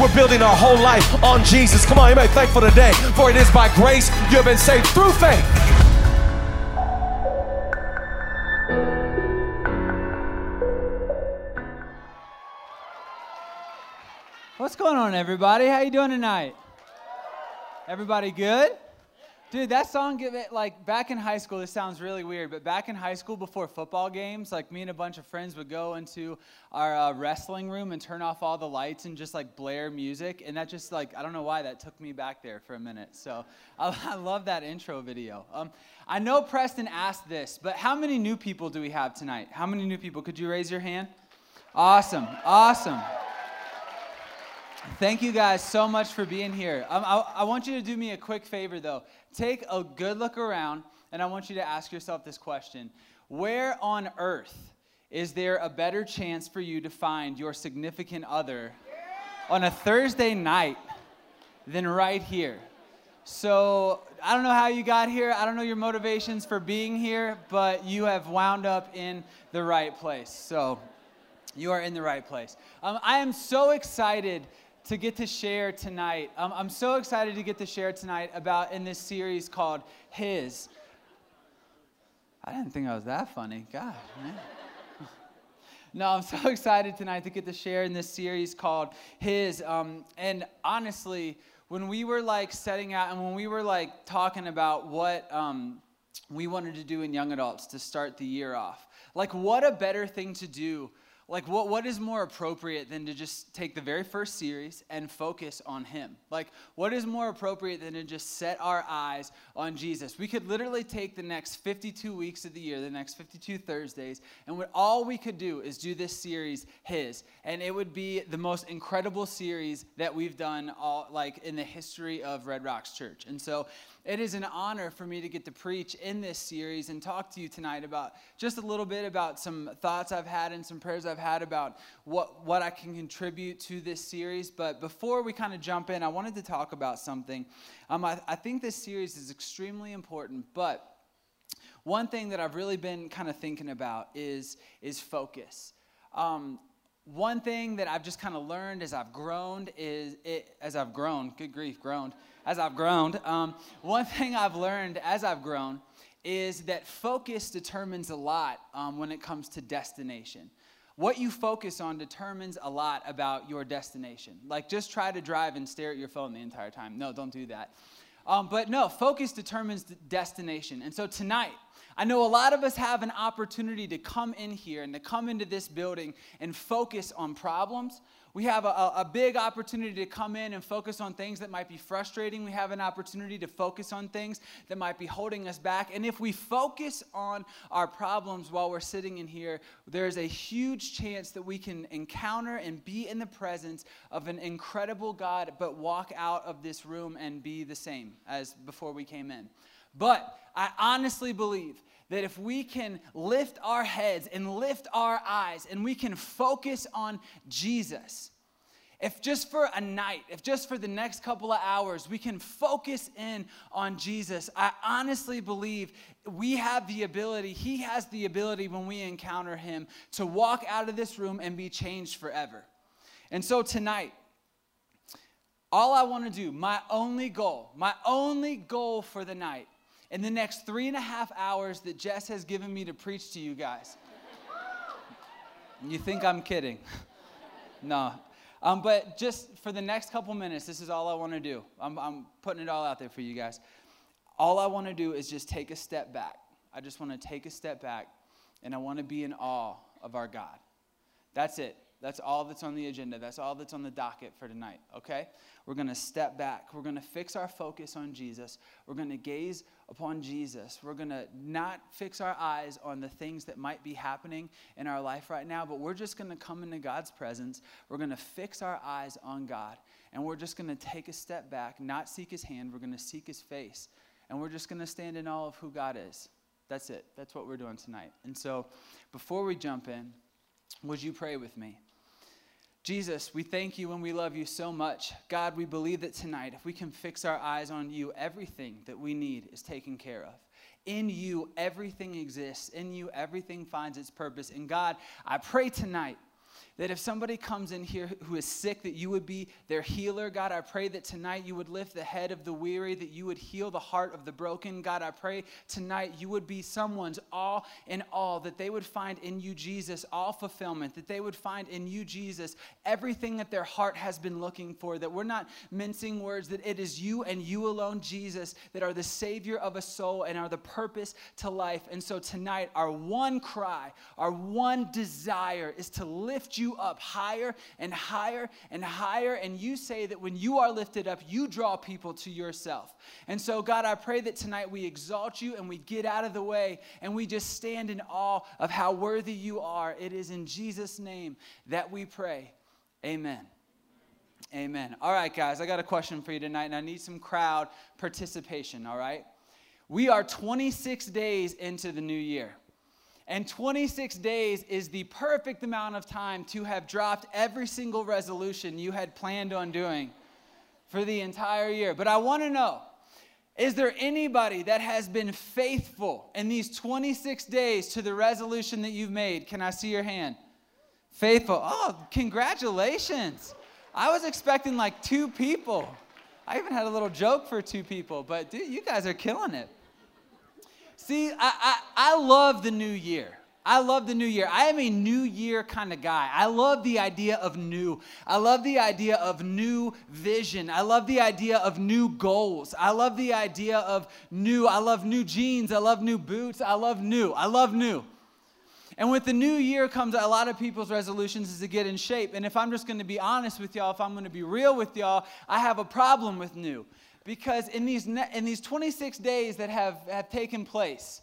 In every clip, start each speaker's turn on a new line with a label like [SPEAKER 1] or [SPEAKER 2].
[SPEAKER 1] We're building our whole life on Jesus. Come on, you may be thankful today, for it is by grace you have been saved through faith.
[SPEAKER 2] What's going on, everybody? How you doing tonight? Everybody good? Dude, that song, like back in high school. This sounds really weird, but back in high school, before football games, like me and a bunch of friends would go into our uh, wrestling room and turn off all the lights and just like blare music, and that just like I don't know why that took me back there for a minute. So I, I love that intro video. Um, I know Preston asked this, but how many new people do we have tonight? How many new people? Could you raise your hand? Awesome, awesome. Thank you guys so much for being here. Um, I, I want you to do me a quick favor, though. Take a good look around, and I want you to ask yourself this question Where on earth is there a better chance for you to find your significant other on a Thursday night than right here? So, I don't know how you got here. I don't know your motivations for being here, but you have wound up in the right place. So, you are in the right place. Um, I am so excited to get to share tonight. Um, I'm so excited to get to share tonight about in this series called His. I didn't think I was that funny. God, man. no, I'm so excited tonight to get to share in this series called His. Um, and honestly, when we were like setting out and when we were like talking about what um, we wanted to do in young adults to start the year off, like what a better thing to do like what, what is more appropriate than to just take the very first series and focus on him? Like what is more appropriate than to just set our eyes on jesus? We could literally take the next 52 weeks of the year the next 52 thursdays and what all we could do is do this series his. And it would be the most incredible series that we've done all like in the history of red rocks church. And so it is an honor for me to get to preach in this series and talk to you tonight about just a little bit about some thoughts I've had and some prayers I've had about what, what I can contribute to this series. But before we kind of jump in, I wanted to talk about something. Um, I, I think this series is extremely important, but one thing that I've really been kind of thinking about is, is focus. Um, one thing that I've just kind of learned as I've grown is it, as I've grown, good grief, grown as I've grown, um, one thing I've learned as I've grown is that focus determines a lot um, when it comes to destination. What you focus on determines a lot about your destination. Like, just try to drive and stare at your phone the entire time. No, don't do that. Um, but no, focus determines destination. And so tonight, I know a lot of us have an opportunity to come in here and to come into this building and focus on problems, we have a, a, big opportunity to come in and focus on things that might be frustrating. We have an opportunity to focus on things that might be holding us back. And if we focus on our problems while we're sitting in here, there's a huge chance that we can encounter and be in the presence of an incredible God, but walk out of this room and be the same as before we came in. But I honestly believe that if we can lift our heads and lift our eyes and we can focus on Jesus, if just for a night, if just for the next couple of hours, we can focus in on Jesus, I honestly believe we have the ability, He has the ability when we encounter Him to walk out of this room and be changed forever. And so tonight, all I want to do, my only goal, my only goal for the night in the next three and a half hours that Jess has given me to preach to you guys. you think I'm kidding? no. Um, but just for the next couple minutes, this is all I want to do. I'm, I'm putting it all out there for you guys. All I want to do is just take a step back. I just want to take a step back and I want to be in awe of our God. That's it. That's all that's on the agenda. That's all that's on the docket for tonight, okay? We're going to step back. We're going to fix our focus on Jesus. We're going to gaze upon Jesus. We're going to not fix our eyes on the things that might be happening in our life right now, but we're just going to come into God's presence. We're going to fix our eyes on God, and we're just going to take a step back, not seek his hand. We're going to seek his face, and we're just going to stand in awe of who God is. That's it. That's what we're doing tonight. And so, before we jump in, would you pray with me? Jesus, we thank you and we love you so much. God, we believe that tonight, if we can fix our eyes on you, everything that we need is taken care of. In you, everything exists. In you, everything finds its purpose. And God, I pray tonight that if somebody comes in here who is sick, that you would be their healer. God, I pray that tonight you would lift the head of the weary, that you would heal the heart of the broken. God, I pray tonight you would be someone's all in all, that they would find in you, Jesus, all fulfillment, that they would find in you, Jesus, everything that their heart has been looking for, that we're not mincing words, that it is you and you alone, Jesus, that are the Savior of a soul and are the purpose to life. And so tonight, our one cry, our one desire is to lift you up higher and higher and higher. And you say that when you are lifted up, you draw people to yourself. And so, God, I pray that tonight we exalt you and we get out of the way and we just stand in awe of how worthy you are. It is in Jesus' name that we pray. Amen. Amen. All right, guys, I got a question for you tonight, and I need some crowd participation, all right? We are 26 days into the new year. And 26 days is the perfect amount of time to have dropped every single resolution you had planned on doing for the entire year. But I want to know is there anybody that has been faithful in these 26 days to the resolution that you've made? Can I see your hand? Faithful. Oh, congratulations. I was expecting like two people. I even had a little joke for two people, but dude, you guys are killing it. See, I, I, I love the new year. I love the new year. I am a new year kind of guy. I love the idea of new. I love the idea of new vision. I love the idea of new goals. I love the idea of new. I love new jeans. I love new boots. I love new. I love new. And with the new year comes a lot of people's resolutions is to get in shape. And if I'm just going to be honest with y'all, if I'm going to be real with y'all, I have a problem with new because in these, in these 26 days that have, have taken place,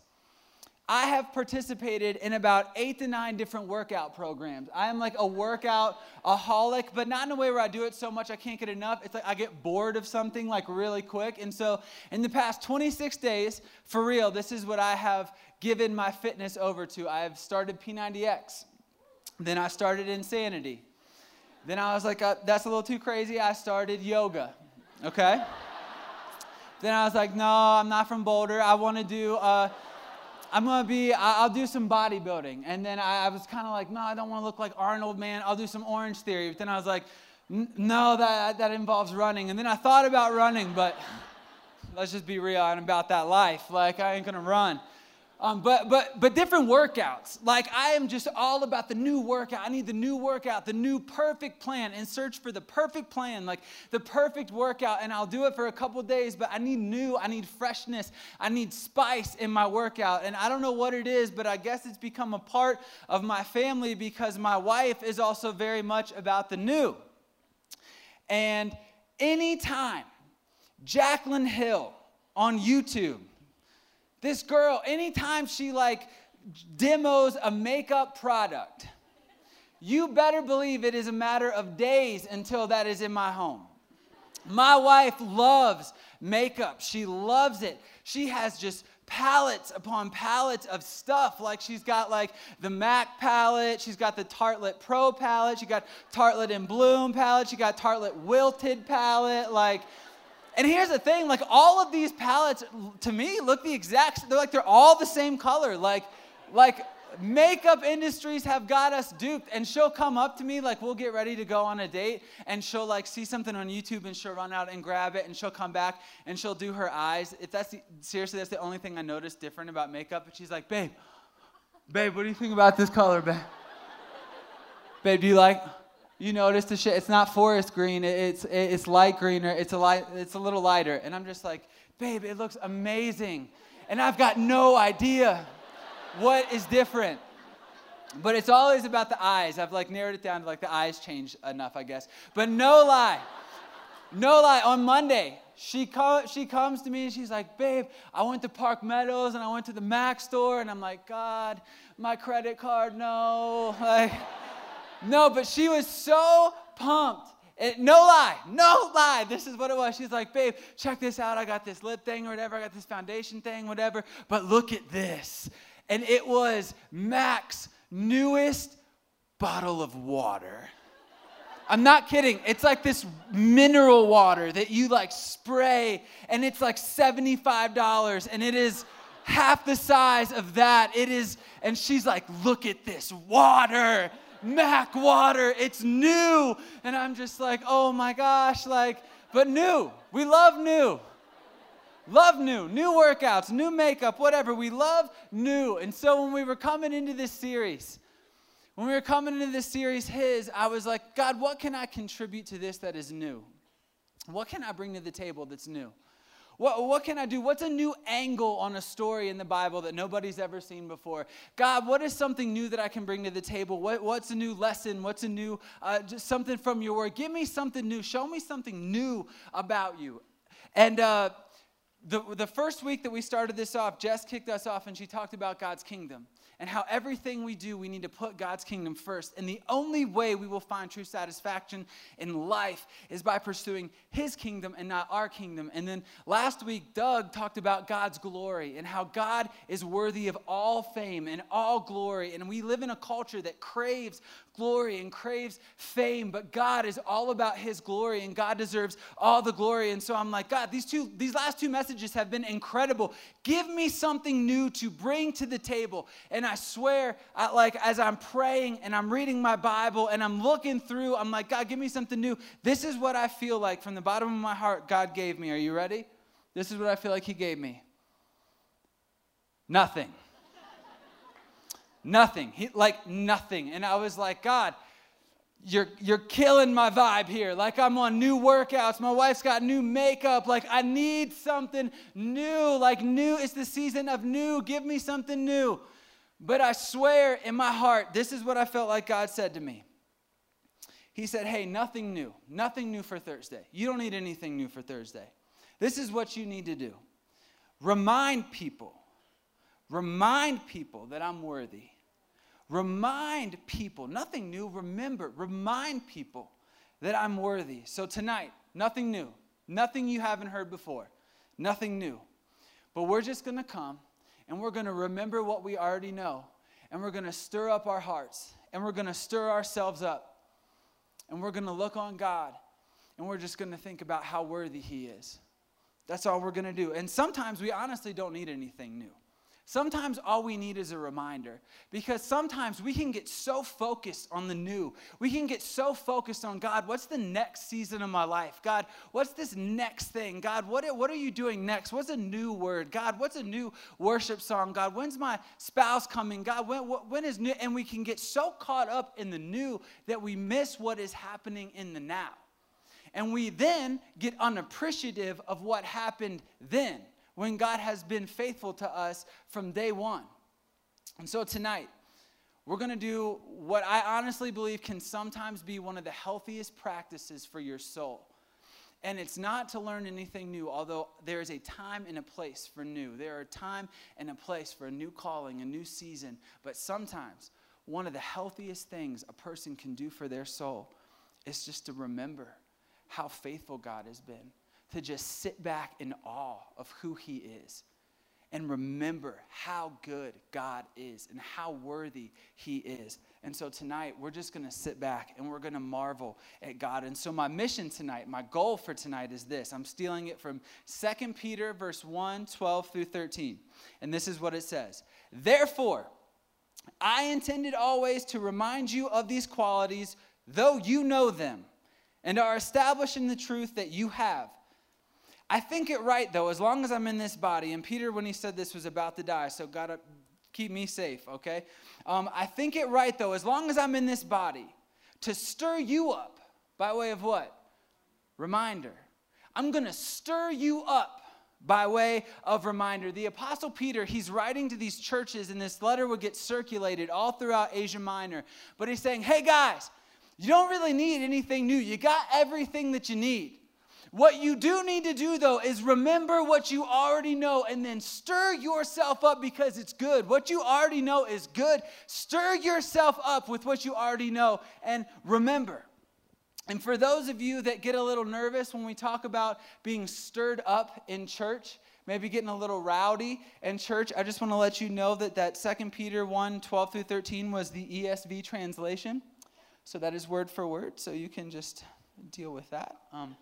[SPEAKER 2] I have participated in about eight to nine different workout programs. I am like a workout aholic, but not in a way where I do it so much I can't get enough. It's like I get bored of something like really quick. And so in the past 26 days, for real, this is what I have given my fitness over to. I have started P90X. Then I started Insanity. Then I was like, uh, that's a little too crazy. I started yoga. Okay? Then I was like, no, I'm not from Boulder. I want to do, uh, I'm going to be, I'll do some bodybuilding. And then I, was kind of like, no, I don't want to look like Arnold, man. I'll do some Orange Theory. But then I was like, no, that, that involves running. And then I thought about running, but let's just be real. I'm about that life. Like, I ain't going to run. Um, but but but different workouts. Like I am just all about the new workout. I need the new workout, the new perfect plan, and search for the perfect plan, like the perfect workout. And I'll do it for a couple days, but I need new, I need freshness, I need spice in my workout. And I don't know what it is, but I guess it's become a part of my family because my wife is also very much about the new. And anytime Jaclyn Hill on YouTube this girl, anytime she like demos a makeup product, you better believe it is a matter of days until that is in my home. My wife loves makeup. She loves it. She has just palettes upon palettes of stuff. Like she's got like the MAC palette, she's got the Tartlet Pro palette, she got Tartelette in Bloom palette, she got Tartlet Wilted palette. Like and here's the thing, like all of these palettes to me look the exact they're like they're all the same color. Like like makeup industries have got us duped. And she'll come up to me like we'll get ready to go on a date and she'll like see something on youtube and she'll run out and grab it and she'll come back and she'll do her eyes. If that's the, seriously that's the only thing i noticed different about makeup and she's like babe babe what do you think about this color babe? Babe do you like you notice the shit. It's not forest green. It's it's light greener. It's a light. It's a little lighter. And I'm just like, babe, it looks amazing, and I've got no idea what is different. But it's always about the eyes. I've like narrowed it down to like the eyes change enough, I guess. But no lie, no lie. On Monday, she co- she comes to me and she's like, babe, I went to Park Meadows and I went to the Mac store, and I'm like, God, my credit card, no, like. No, but she was so pumped. It, no lie, no lie. This is what it was. She's like, babe, check this out. I got this lip thing or whatever. I got this foundation thing, whatever. But look at this. And it was Mac's newest bottle of water. I'm not kidding. It's like this mineral water that you like spray, and it's like $75, and it is half the size of that. It is, and she's like, look at this water Mac water. It's new. And I'm just like, oh my gosh, like, but new. We love new. Love new, new workouts, new makeup, whatever. We love new. And so when we were coming into this series, when we were coming into this series, His, I was like, God, what can I contribute to this that is new? What can I bring to the table that's new? What, what can I do? What's a new angle on a story in the Bible that nobody's ever seen before? God, what is something new that I can bring to the table? What, what's a new lesson? What's a new, uh, just something from your word? Give me something new. Show me something new about you. And uh, the, the first week that we started this off, Jess kicked us off and she talked about God's kingdom and how everything we do, we need to put God's kingdom first. And the only way we will find true satisfaction in life is by pursuing His kingdom and not our kingdom. And then last week, Doug talked about God's glory and how God is worthy of all fame and all glory. And we live in a culture that craves glory and craves fame, but God is all about his glory and God deserves all the glory. And so I'm like, God, these two these last two messages have been incredible. Give me something new to bring to the table. And I swear, I, like as I'm praying and I'm reading my Bible and I'm looking through, I'm like, God, give me something new. This is what I feel like from the bottom of my heart God gave me. Are you ready? This is what I feel like he gave me. Nothing. Nothing. He, like nothing. And I was like, God, you're, you're killing my vibe here. Like I'm on new workouts. My wife's got new makeup. Like I need something new. Like new. It's the season of new. Give me something new. But I swear in my heart, this is what I felt like God said to me. He said, Hey, nothing new. Nothing new for Thursday. You don't need anything new for Thursday. This is what you need to do remind people Remind people that I'm worthy. Remind people, nothing new, remember, remind people that I'm worthy. So tonight, nothing new, nothing you haven't heard before, nothing new. But we're just gonna come and we're gonna remember what we already know, and we're gonna stir up our hearts, and we're gonna stir ourselves up, and we're gonna look on God, and we're just gonna think about how worthy He is. That's all we're gonna do. And sometimes we honestly don't need anything new. Sometimes all we need is a reminder because sometimes we can get so focused on the new. We can get so focused on God, what's the next season of my life? God, what's this next thing? God, what, what are you doing next? What's a new word? God, what's a new worship song? God, when's my spouse coming? God, when, when is new? And we can get so caught up in the new that we miss what is happening in the now. And we then get unappreciative of what happened then when God has been faithful to us from day one. And so tonight, we're going to do what I honestly believe can sometimes be one of the healthiest practices for your soul. And it's not to learn anything new, although there is a time and a place for new. There are a time and a place for a new calling, a new season. But sometimes one of the healthiest things a person can do for their soul is just to remember how faithful God has been to just sit back in awe of who He is and remember how good God is and how worthy He is. And so tonight, we're just to sit back and we're to marvel at God. And so, my mission tonight, my goal for tonight is this I'm stealing it from 2 Peter, verse 1, 12 through 13. And this is what it says Therefore, I intended always to remind you of these qualities, though you know them and are established in the truth that you have. I think it right, though, as long as I'm in this body. And Peter, when he said this, was about to die, so uh, keep me safe, okay? Um, I think it right, though, as long as I'm in this body, to stir you up by way of what? Reminder. I'm to stir you up by way of reminder. The Apostle Peter, he's writing to these churches, and this letter would get circulated all throughout Asia Minor. But he's saying, hey guys, you don't really need anything new. You got everything that you need. What you do need to do, though, is remember what you already know and then stir yourself up because it's good. What you already know is good. Stir yourself up with what you already know and remember. And for those of you that get a little nervous when we talk about being stirred up in church, maybe getting a little rowdy in church, I just want to let you know that that 2 Peter 1 12 through 13 was the ESV translation. So that is word for word, so you can just deal with that. Um,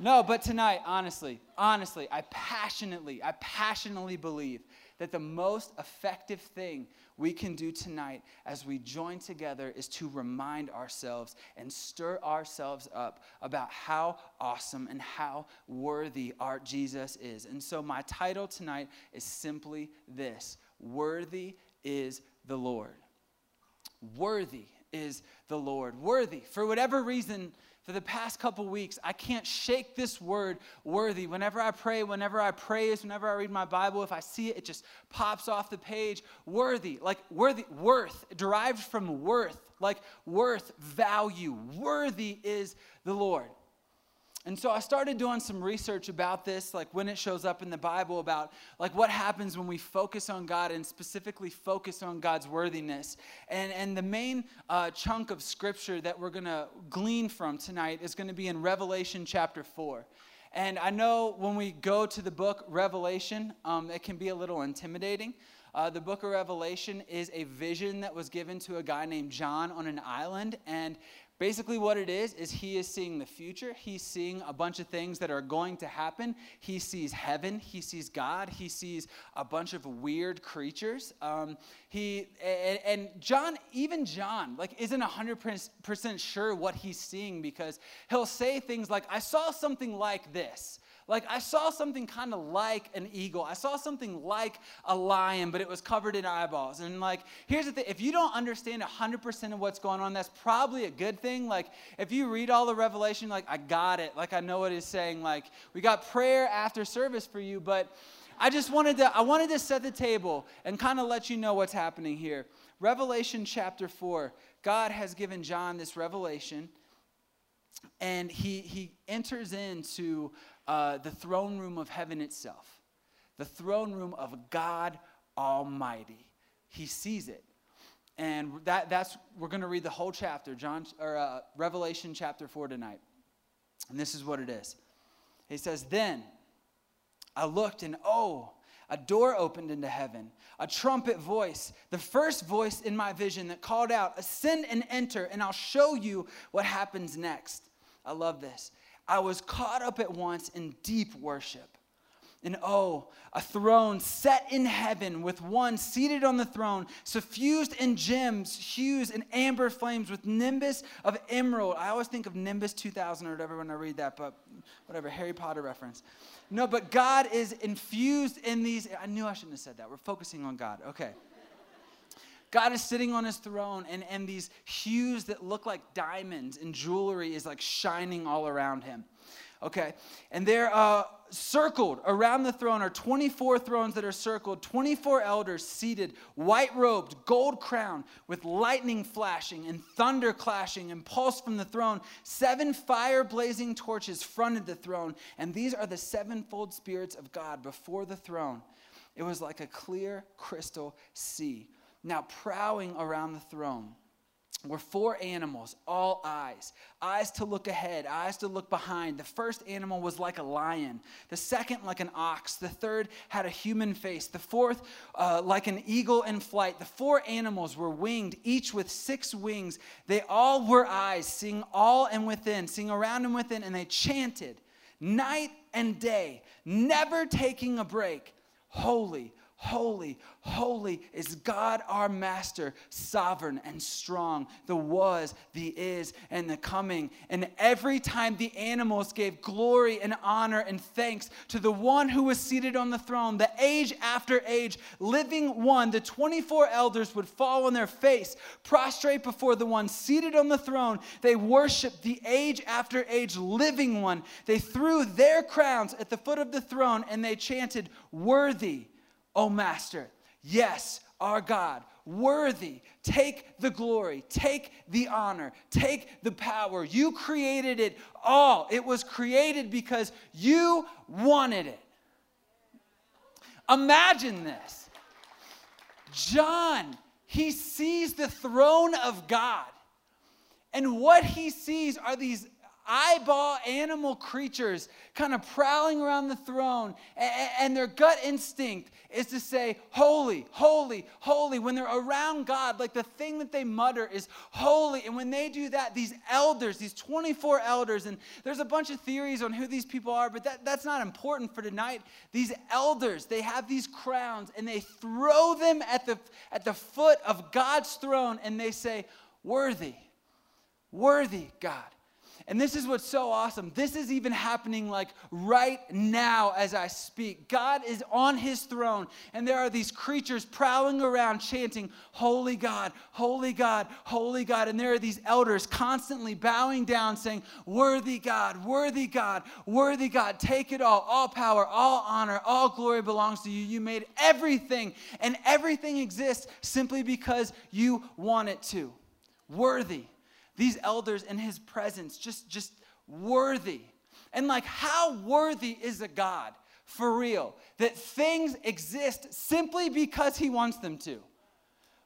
[SPEAKER 2] no, but tonight, honestly, honestly, I passionately, I passionately believe that the most effective thing we can do tonight as we join together is to remind ourselves and stir ourselves up about how awesome and how worthy our Jesus is. And so, my title tonight is simply this Worthy is the Lord. Worthy is the Lord. Worthy. For whatever reason, for the past couple weeks, I can't shake this word worthy. Whenever I pray, whenever I praise, whenever I read my Bible, if I see it, it just pops off the page. Worthy, like worthy, worth, derived from worth, like worth, value. Worthy is the Lord. And so I started doing some research about this, like when it shows up in the Bible, about like what happens when we focus on God and specifically focus on God's worthiness. And, and the main uh, chunk of scripture that we're going to glean from tonight is going to be in Revelation chapter 4. And I know when we go to the book Revelation, um, it can be a little intimidating. Uh, the book of Revelation is a vision that was given to a guy named John on an island. And Basically, what it is, is he is seeing the future. He's seeing a bunch of things that are going to happen. He sees heaven. He sees God. He sees a bunch of weird creatures. Um, he and, and John, even John, like isn't hundred percent sure what he's seeing because he'll say things like, "I saw something like this." Like, I saw something kind of like an eagle. I saw something like a lion, but it was covered in eyeballs. And, like, here's the thing if you don't understand 100% of what's going on, that's probably a good thing. Like, if you read all the revelation, like, I got it. Like, I know what it's saying. Like, we got prayer after service for you, but. I just wanted to I wanted to set the table and kind of let you know what's happening here. Revelation chapter 4. God has given John this revelation and he he enters into uh, the throne room of heaven itself, the throne room of God Almighty. He sees it. And that, that's, we're going to read the whole chapter, John, or uh, Revelation chapter 4 tonight. And this is what it is. He says, Then I looked, and oh, a door opened into heaven, a trumpet voice, the first voice in my vision that called out, Ascend and enter, and I'll show you what happens next. I love this. I was caught up at once in deep worship. And oh, a throne set in heaven with one seated on the throne, suffused in gems, hues, and amber flames with nimbus of emerald. I always think of Nimbus 2000 or whatever when I read that, but whatever, Harry Potter reference. No, but God is infused in these. I knew I shouldn't have said that. We're focusing on God. Okay. God is sitting on his throne, and, and these hues that look like diamonds and jewelry is like shining all around him. Okay, and they're uh, circled around the throne are 24 thrones that are circled, 24 elders seated, white robed, gold crowned, with lightning flashing and thunder clashing and pulse from the throne. Seven fire blazing torches fronted the throne, and these are the sevenfold spirits of God before the throne. It was like a clear crystal sea now, prowling around the throne were four animals, all eyes. Eyes to look ahead, eyes to look behind. The first animal was like a lion, the second, like an ox. The third had a human face, the fourth, uh, like an eagle in flight. The four animals were winged, each with six wings. They all were eyes, seeing all and within, seeing around and within, and they chanted night and day, never taking a break. Holy, Holy, holy is God our Master, sovereign and strong, the was, the is, and the coming. And every time the animals gave glory and honor and thanks to the one who was seated on the throne, the age after age, living one, the 24 elders would fall on their face, prostrate before the one seated on the throne. They worshiped the age after age living one. They threw their crowns at the foot of the throne and they chanted, Worthy O Master, yes, our God, worthy. Take the glory, take the honor, take the power. You created it all. It was created because you wanted it. Imagine this. John, he sees the throne of God. And what he sees are these eyeball animal creatures kind of prowling around the throne, and, their gut instinct is to say, Holy, holy, holy. When they're around God, like the thing that they mutter is holy. And when they do that, these elders, these 24 elders, and there's a bunch of theories on who these people are, but that, that's not important for tonight. These elders, they have these crowns and they throw them at the, at the foot of God's throne and they say, Worthy, worthy, God. And this is what's so awesome. This is even happening like right now as I speak. God is on his throne, and there are these creatures prowling around chanting, Holy God, Holy God, Holy God. And there are these elders constantly bowing down, saying, Worthy God, worthy God, worthy God. Take it all. All power, all honor, all glory belongs to you. You made everything, and everything exists simply because you want it to. Worthy these elders in his presence, just, just worthy. And like, how worthy is a God for real that things exist simply because he wants them to?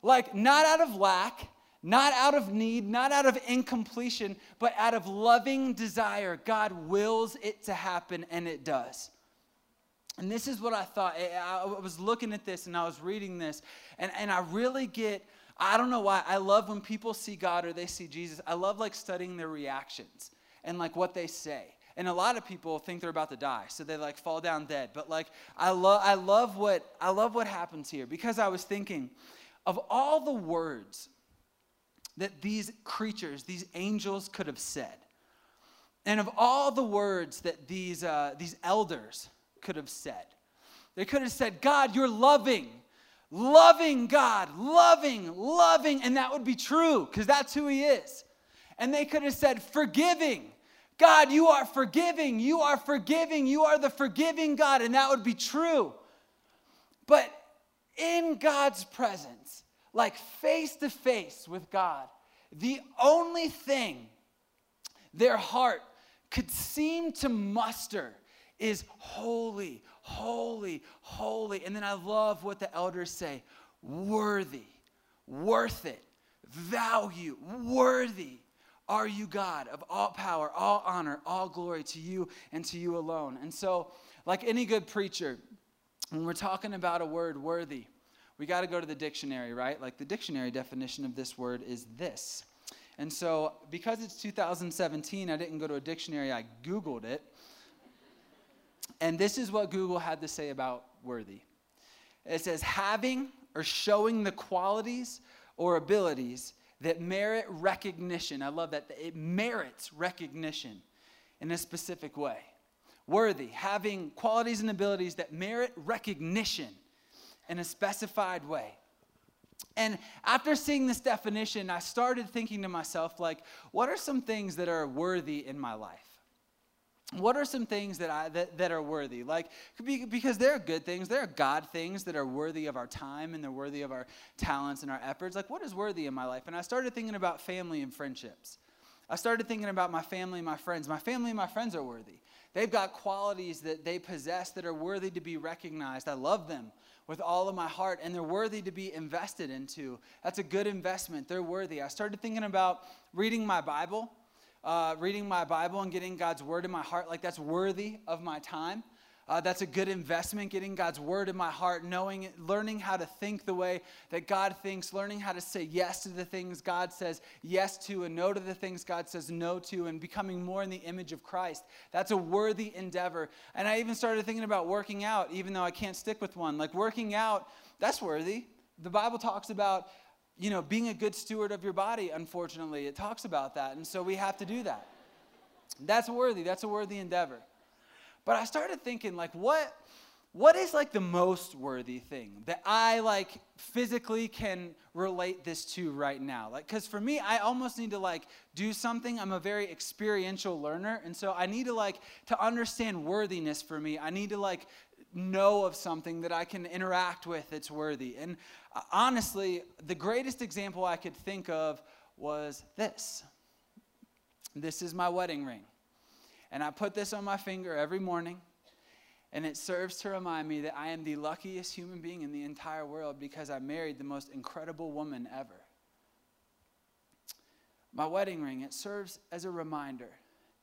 [SPEAKER 2] Like, not out of lack, not out of need, not out of incompletion, but out of loving desire. God wills it to happen, and it does. And this is what I thought. I was looking at this and I was reading this, and, and I really get I don't know why. I love when people see God or they see Jesus. I love like studying their reactions and like what they say. And a lot of people think they're about to die, so they like fall down dead. But like I love I love what I love what happens here because I was thinking of all the words that these creatures, these angels could have said. And of all the words that these, uh, these elders could have said, they could have said, God, you're loving loving God, loving, loving, and that would be true because that's who He is. And they could have said, forgiving. God, you are forgiving. You are forgiving. You are the forgiving God, and that would be true. But in God's presence, like face to face with God, the only thing their heart could seem to muster is holy, holy, holy. And then I love what the elders say worthy, worth it, value, worthy are you, God, of all power, all honor, all glory to you and to you alone. And so, like any good preacher, when we're talking about a word worthy, we got to go to the dictionary, right? Like the dictionary definition of this word is this. And so, because it's 2017, I didn't go to a dictionary, I Googled it. And this is what Google had to say about worthy it says, having or showing the qualities or abilities that merit recognition. I love that. It merits recognition in a specific way. Worthy, having qualities and abilities that merit recognition in a specified way. And after seeing this definition, I started thinking to myself, like, what are some things that are worthy in my life? What are some things that I that, that are worthy? Like because there are good things, there are God things that are worthy of our time and they're worthy of our talents and our efforts. Like what is worthy in my life? And I started thinking about family and friendships. I started thinking about my family and my friends. My family and my friends are worthy. They've got qualities that they possess that are worthy to be recognized. I love them with all of my heart and they're worthy to be invested into. That's a good investment. They're worthy. I started thinking about reading my Bible uh, reading my Bible and getting God's word in my heart, like that's worthy of my time. Uh, that's a good investment, getting God's word in my heart, knowing, learning how to think the way that God thinks, learning how to say yes to the things God says yes to, and no to the things God says no to, and becoming more in the image of Christ. That's a worthy endeavor. And I even started thinking about working out, even though I can't stick with one. Like working out, that's worthy. The Bible talks about you know, being a good steward of your body, unfortunately. It talks about that. And so we have to do that. That's worthy. That's a worthy endeavor. But I started thinking, like, what what is like the most worthy thing that I like physically can relate this to right now? Like, because for me, I almost need to like do something. I'm a very experiential learner. And so I need to like to understand worthiness for me. I need to like know of something that I can interact with that's worthy. And uh, honestly, the greatest example I could think of was this. This is my wedding ring. And I put this on my finger every morning, and it serves to remind me that I am the luckiest human being in the entire world because I married the most incredible woman ever. My wedding ring, it serves as a reminder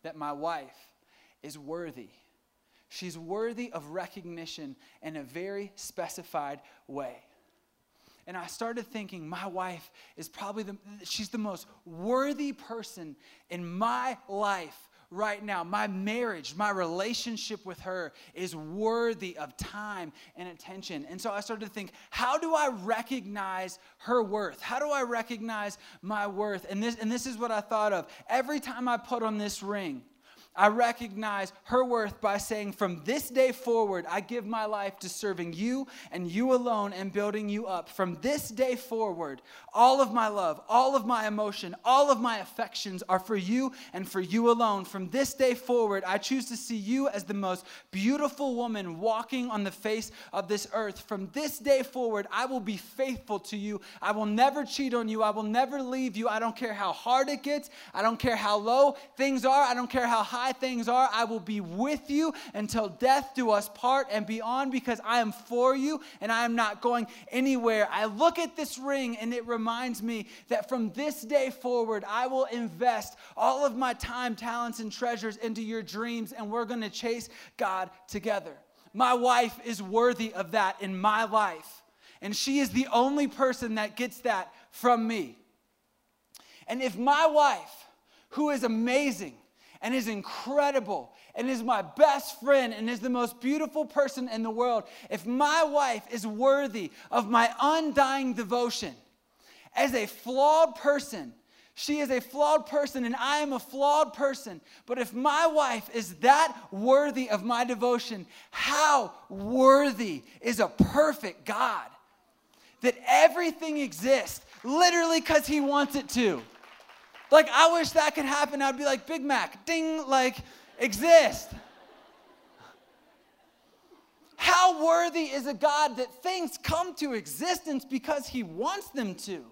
[SPEAKER 2] that my wife is worthy. She's worthy of recognition in a very specified way. And I started thinking, my wife is probably the, she's the most worthy person in my life right now. My marriage, my relationship with her is worthy of time and attention. And so I started to think, how do I recognize her worth? How do I recognize my worth? And this, and this is what I thought of. Every time I put on this ring, I recognize her worth by saying, From this day forward, I give my life to serving you and you alone and building you up. From this day forward, all of my love, all of my emotion, all of my affections are for you and for you alone. From this day forward, I choose to see you as the most beautiful woman walking on the face of this earth. From this day forward, I will be faithful to you. I will never cheat on you. I will never leave you. I don't care how hard it gets. I don't care how low things are. I don't care how high things are, I will be with you until death do us part and beyond because I am for you and I am not going anywhere. I look at this ring and it reminds me that from this day forward, I will invest all of my time, talents, and treasures into your dreams and we're going to chase God together. My wife is worthy of that in my life. And she is the only person that gets that from me. And if my wife, who is amazing, and is incredible and is my best friend and is the most beautiful person in the world, if my wife is worthy of my undying devotion, as a flawed person, she is a flawed person and I am a flawed person. But if my wife is that worthy of my devotion, how worthy is a perfect God? That everything exists literally because He wants it to. Like, I wish that could happen. I'd be like, Big Mac, ding, like, exist. How worthy is a God that things come to existence because he wants them to?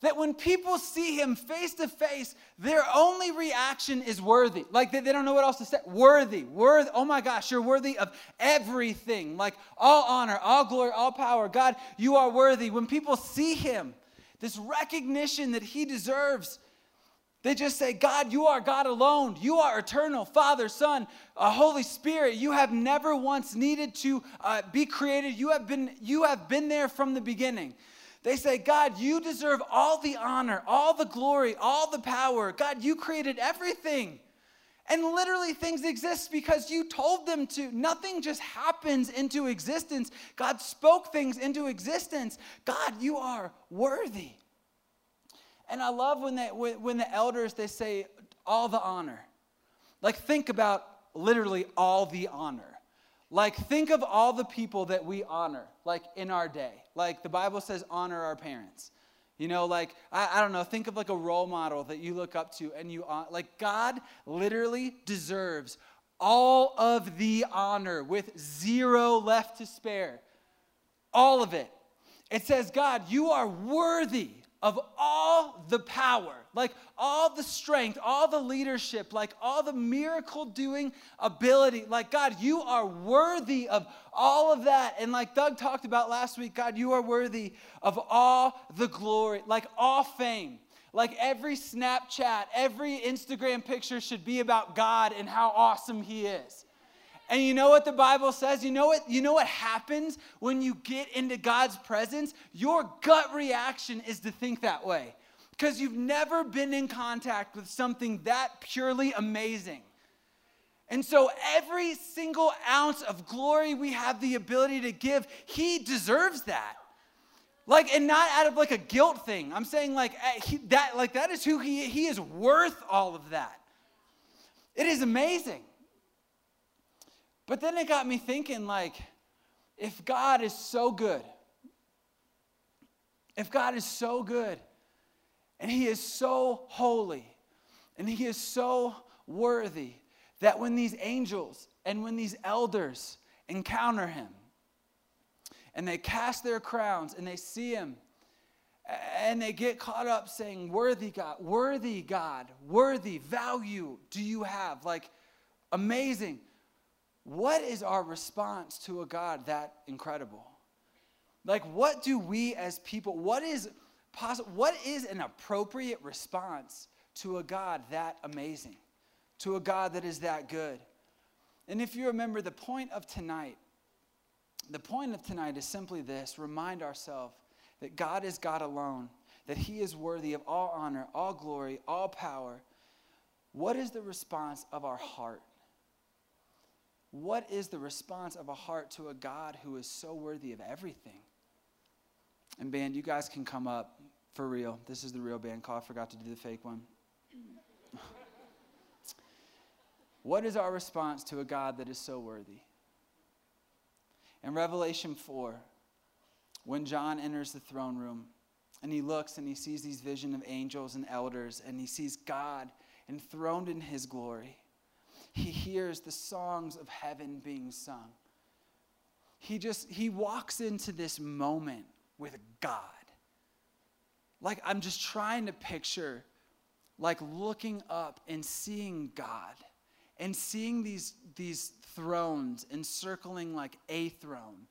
[SPEAKER 2] That when people see him face to face, their only reaction is worthy. Like they, they don't know what else to say. Worthy, worthy. Oh my gosh, you're worthy of everything. Like all honor, all glory, all power. God, you are worthy. When people see him, this recognition that he deserves, they just say, God, you are God alone. You are eternal, Father, Son, uh, Holy Spirit. You have never once needed to uh, be created. You have, been, you have been there from the beginning. They say, God, you deserve all the honor, all the glory, all the power. God, you created everything. And literally, things exist because you told them to. Nothing just happens into existence. God spoke things into existence. God, you are worthy. And I love when, they, when the elders, they say, all the honor. Like, think about literally all the honor. Like, think of all the people that we honor, like in our day. Like, the Bible says, honor our parents. You know, like, I, I don't know, think of like a role model that you look up to and you, like, God literally deserves all of the honor with zero left to spare. All of it. It says, God, you are worthy of all the power, like all the strength, all the leadership, like all the miracle doing ability. Like, God, you are worthy of all of that. And like Doug talked about last week, God, you are worthy of all the glory, like all fame. Like every Snapchat, every Instagram picture should be about God and how awesome He is. And you know what the Bible says? You know what, you know what happens when you get into God's presence? Your gut reaction is to think that way because you've never been in contact with something that purely amazing. And so, every single ounce of glory we have the ability to give, He deserves that. Like, and not out of like a guilt thing. I'm saying like eh, he, that, like that is who He He is worth all of that. It is amazing. But then it got me thinking like, if God is so good, if God is so good, and He is so holy, and He is so worthy, that when these angels and when these elders encounter Him, and they cast their crowns and they see Him, and they get caught up saying, Worthy God, worthy God, worthy value do you have? Like, amazing. What is our response to a God that incredible? Like, what do we as people, what is possible, what is an appropriate response to a God that amazing? to a God that is that good. And if you remember, the point of tonight, the point of tonight is simply this remind ourselves that God is God alone, that He is worthy of all honor, all glory, all power. What is the response of our heart? What is the response of a heart to a God who is so worthy of everything? And, band, you guys can come up for real. This is the real band call. I forgot to do the fake one. what is our response to a God that is so worthy? In Revelation 4, when John enters the throne room and he looks and he sees these vision of angels and elders and he sees God enthroned in his glory he hears the songs of heaven being sung. He just, he walks into this moment with God. Like, I'm just trying to picture, like, looking up and seeing God and seeing these, these thrones encircling like a throne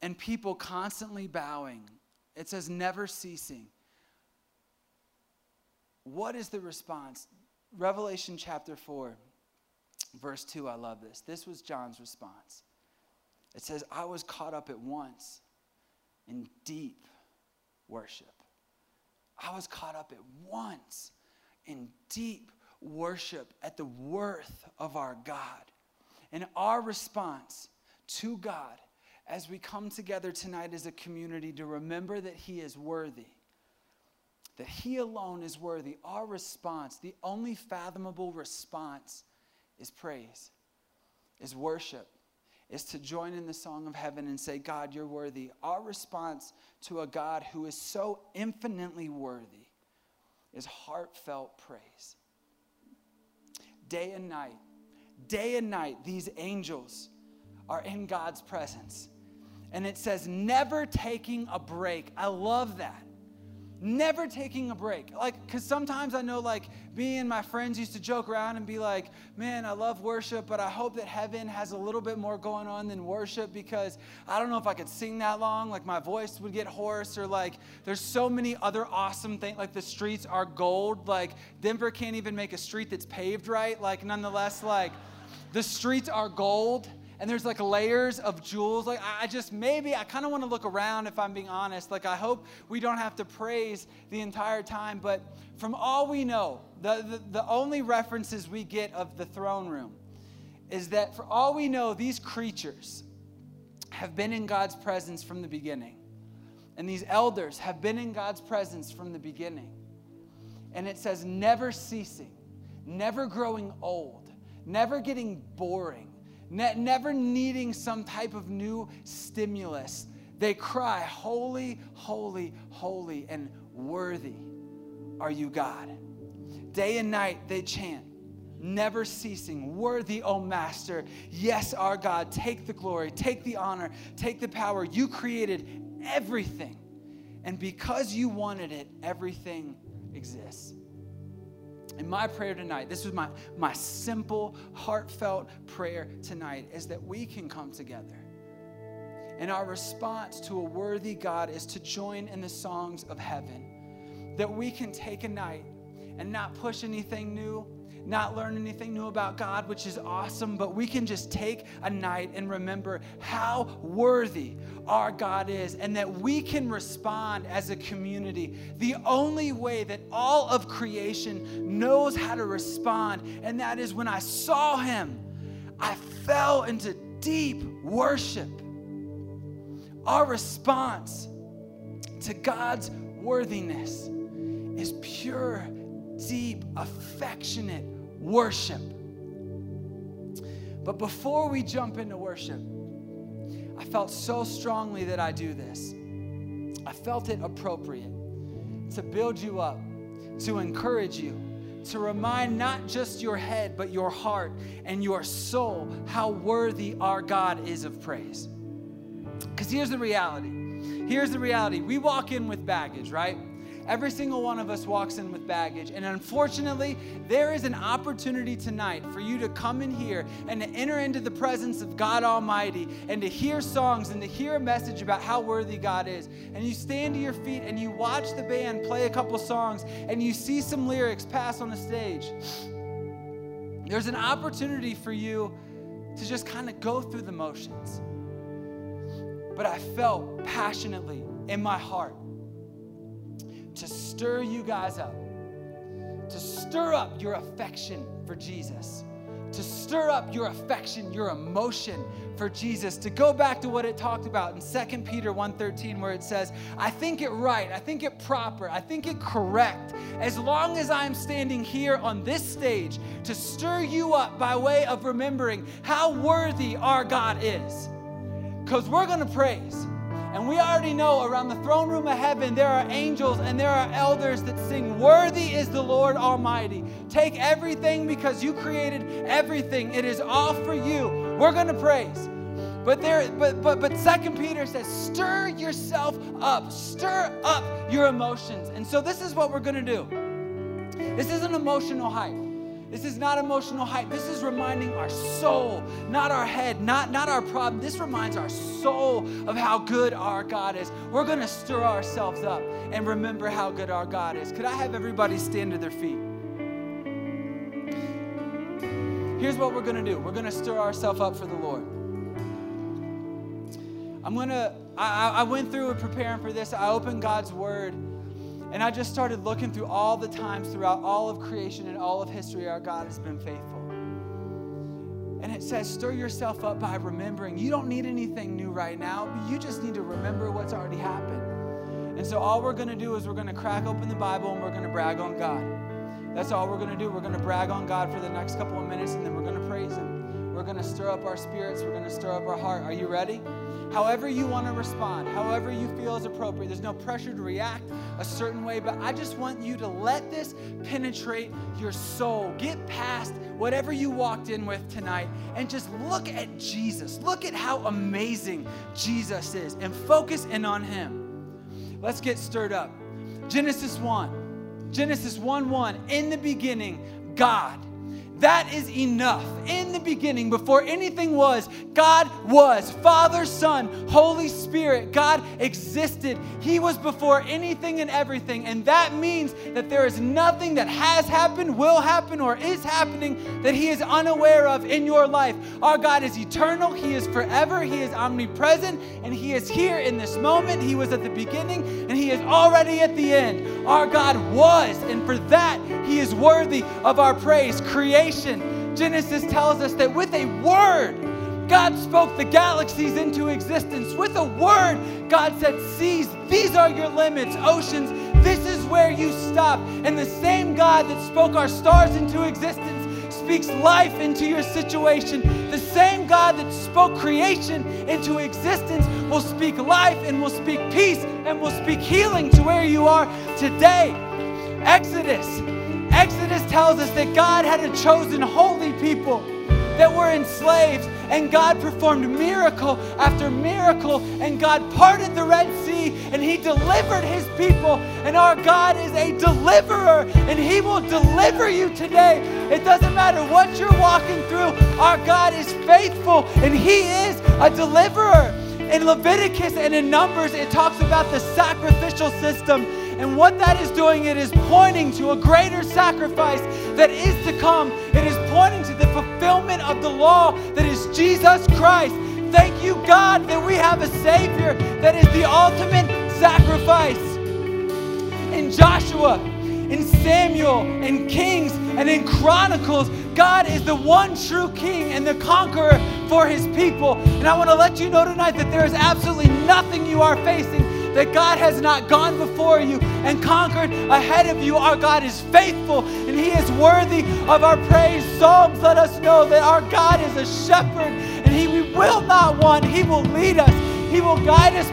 [SPEAKER 2] and people constantly bowing. It says, never ceasing. What is the response? Revelation chapter 4. Verse 2, I love this. This was John's response. It says, I was caught up at once in deep worship. I was caught up at once in deep worship at the worth of our God. And our response to God as we come together tonight as a community to remember that He is worthy, that He alone is worthy, our response, the only fathomable response is praise, is worship, is to join in the song of heaven and say, God, you're worthy. Our response to a God who is so infinitely worthy is heartfelt praise. Day and night, day and night, these angels are in God's presence. And it says, never taking a break. I love that never taking a break. Like, because sometimes I know, like, me and my friends used to joke around and be like, man, I love worship, but I hope that heaven has a little bit more going on than worship because I don't know if I could sing that long. Like, my voice would get hoarse, or like, there's so many other awesome things. Like, the streets are gold. Like, Denver can't even make a street that's paved right. Like, nonetheless, like, the streets are gold and there's like layers of jewels. Like, I just maybe I kind of want to look around if I'm being honest. Like, I hope we don't have to praise the entire time. But from all we know, the, the, the only references we get of the throne room is that for all we know, these creatures have been in God's presence from the beginning. And these elders have been in God's presence from the beginning. And it says, never ceasing, never growing old, never getting boring ne- never needing some type of new stimulus. They cry, Holy, holy, holy, and worthy are you, God. Day and night they chant, never ceasing, Worthy, O Master. Yes, our God, take the glory, take the honor, take the power. You created everything. And because you wanted it, everything exists. And my prayer tonight, this was my, my simple, heartfelt prayer tonight, is that we can come together. And our response to a worthy God is to join in the songs of heaven. That we can take a night and not push anything new, not learn anything new about God, which is awesome, but we can just take a night and remember how worthy our God is and that we can respond as a community the only way that all of creation knows how to respond, and that is when I saw Him, I fell into deep worship. Our response to God's worthiness is pure, deep, affectionate worship. But before we jump into worship, I felt so strongly that I do this. I felt it appropriate to build you up, to encourage you, to remind not just your head, but your heart and your soul how worthy our God is of praise. Because here's the reality. Here's the reality. We walk in with baggage, right? Every single one of us walks in with baggage. And unfortunately, there is an opportunity tonight for you to come in here and to enter into the presence of God Almighty and to hear songs and to hear a message about how worthy God is. And you stand to your feet and you watch the band play a couple songs and you see some lyrics pass on the stage. there's an opportunity for you to just kind of go through the motions. But I felt passionately in my heart to stir you guys up, to stir up your affection for Jesus to stir up your affection, your emotion for Jesus, to go back to what it talked about in 2 Peter 1:13 where it says, "I think it right, I think it proper, I think it correct as long as I'm standing here on this stage to stir you up by way of remembering how worthy our God is." Cuz we're going to praise. And we already know around the throne room of heaven, there are angels and there are elders that sing, Worthy is the Lord Almighty. Take everything because you created everything. It is all for you. We're going to praise. But there, but but but Second Peter says, stir yourself up, stir up your emotions. And so this is what we're gonna do. This is an emotional hype. This is not emotional hype. This is reminding our soul, not our head, not, not our problem. This reminds our soul of how good our God is. We're going to stir ourselves up and remember how good our God is. Could I have everybody stand to their feet? Here's what we're going to do we're going to stir ourselves up for the Lord. I'm going to, I, went through and preparing for this. I opened God's Word. And I just started looking through all the times throughout all of creation and all of history our God has been faithful. And it says, stir yourself up by remembering. You don't need anything new right now, you just need to remember what's already happened. And so all we're going to do is we're going to crack open the Bible and we're going to brag on God. That's all we're going to do. We're going to brag on God for the next couple of minutes and then we're going to praise Him. We're going to stir up our spirits. We're going to stir up our heart. Are you ready? However you want to respond, however you feel is appropriate. There's no pressure to react a certain way, but I just want you to let this penetrate your soul. Get past whatever you walked in with tonight and just look at Jesus. Look at how amazing Jesus is and focus in on Him. Let's get stirred up. Genesis 1. Genesis 1 1. In the beginning, God that is enough. In the beginning, before anything was, God was. Father, Son, Holy Spirit, God existed. He was before anything and everything. And that means that there is nothing that has happened, will happen, or is happening that He is unaware of in your life. Our God is eternal. He is forever. He is omnipresent. And He is here in this moment. He was at the beginning, and He is already at the end. Our God was. And for that, He is worthy of our praise. Creation creation, Genesis tells us that with a word, God spoke the galaxies into existence. With a word, God said, Seas, these are your limits. Oceans, this is where you stop. And the same God that spoke our stars into existence speaks life into your situation. The same God that spoke creation into existence will speak life and will speak peace and will speak healing to where you are today. Exodus Exodus tells us that God had a chosen holy people that were enslaved, and God performed miracle after miracle, and God parted the Red Sea, and He delivered His people. And our God is a deliverer, and He will deliver you today. It doesn't matter what you're walking through, our God is faithful, and He is a deliverer. In Leviticus and in Numbers, it talks about the sacrificial system and what that is doing, it is pointing to a greater sacrifice that is to come. It is pointing to the fulfillment of the law that is Jesus Christ. Thank you, God, that we have a Savior that is the ultimate sacrifice. In Joshua, in Samuel, in Kings, and in Chronicles, God is the one true King and the conqueror for his people. And I want to let you know tonight that there is absolutely nothing you are facing that God has not gone before you and conquered ahead of you. Our God is faithful and He is worthy of our praise. Psalms let us know that our God is a shepherd and He we will not want. He will lead us, He will guide us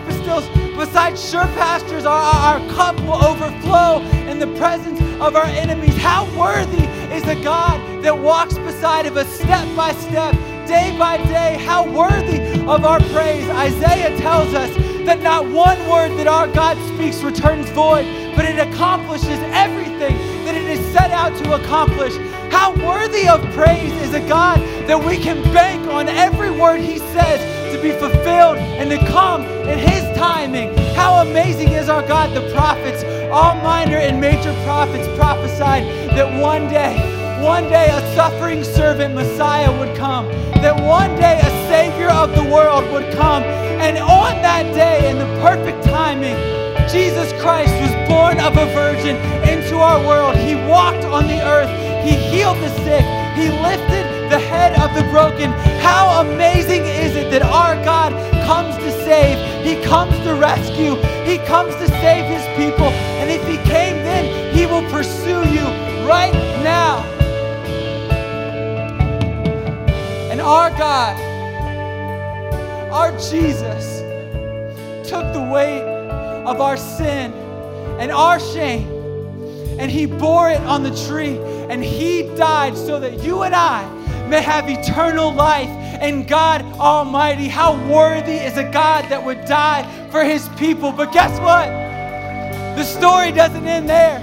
[SPEAKER 2] beside sure pastures. Our, our cup will overflow in the presence of our enemies. How worthy is the God that walks beside of us step by step, day by day? How worthy of our praise. Isaiah tells us that not one word that our God speaks returns void, but it accomplishes everything that it is set out to accomplish. How worthy of praise is a God that we can bank on every word He says to be fulfilled and to come in His timing. How amazing is our God, the prophets, all minor and major prophets prophesied that one day, one day a suffering servant Messiah would come, that one day a Savior of the world would come. And on that day, in the perfect timing, Jesus Christ was born of a virgin into our world. He walked on the earth. He healed the sick. He lifted the head of the broken. How amazing is it that our God comes to save? He comes to rescue. He comes to save his people. And if he came then, he will pursue you right now. Our God, our Jesus, took the weight of our sin and our shame and he bore it on the tree and he died so that you and I may have eternal life. And God Almighty, how worthy is a God that would die for his people. But guess what? The story doesn't end there.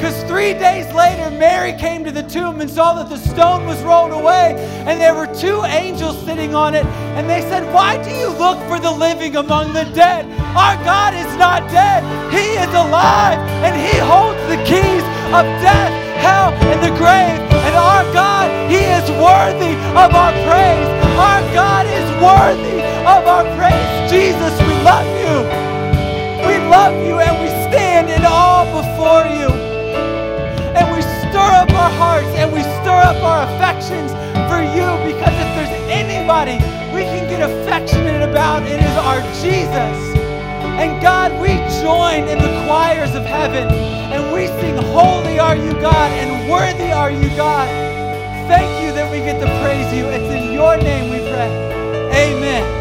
[SPEAKER 2] Because three days later, Mary came to the tomb and saw that the stone was rolled away, and there were two angels sitting on it. And they said, Why do you look for the living among the dead? Our God is not dead, He is alive, and He holds the keys of death, hell, and the grave. And our God, He is worthy of our praise. Our God is worthy of our praise. Jesus, we love you. We love you, and we stand in awe before you stir up our hearts and we stir up our affections for you because if there's anybody we can get affectionate about, it is our Jesus. And God, we join in the choirs of heaven and we sing, Holy are you, God, and worthy are you, God. Thank you that we get to praise you. It's in your name we pray. Amen.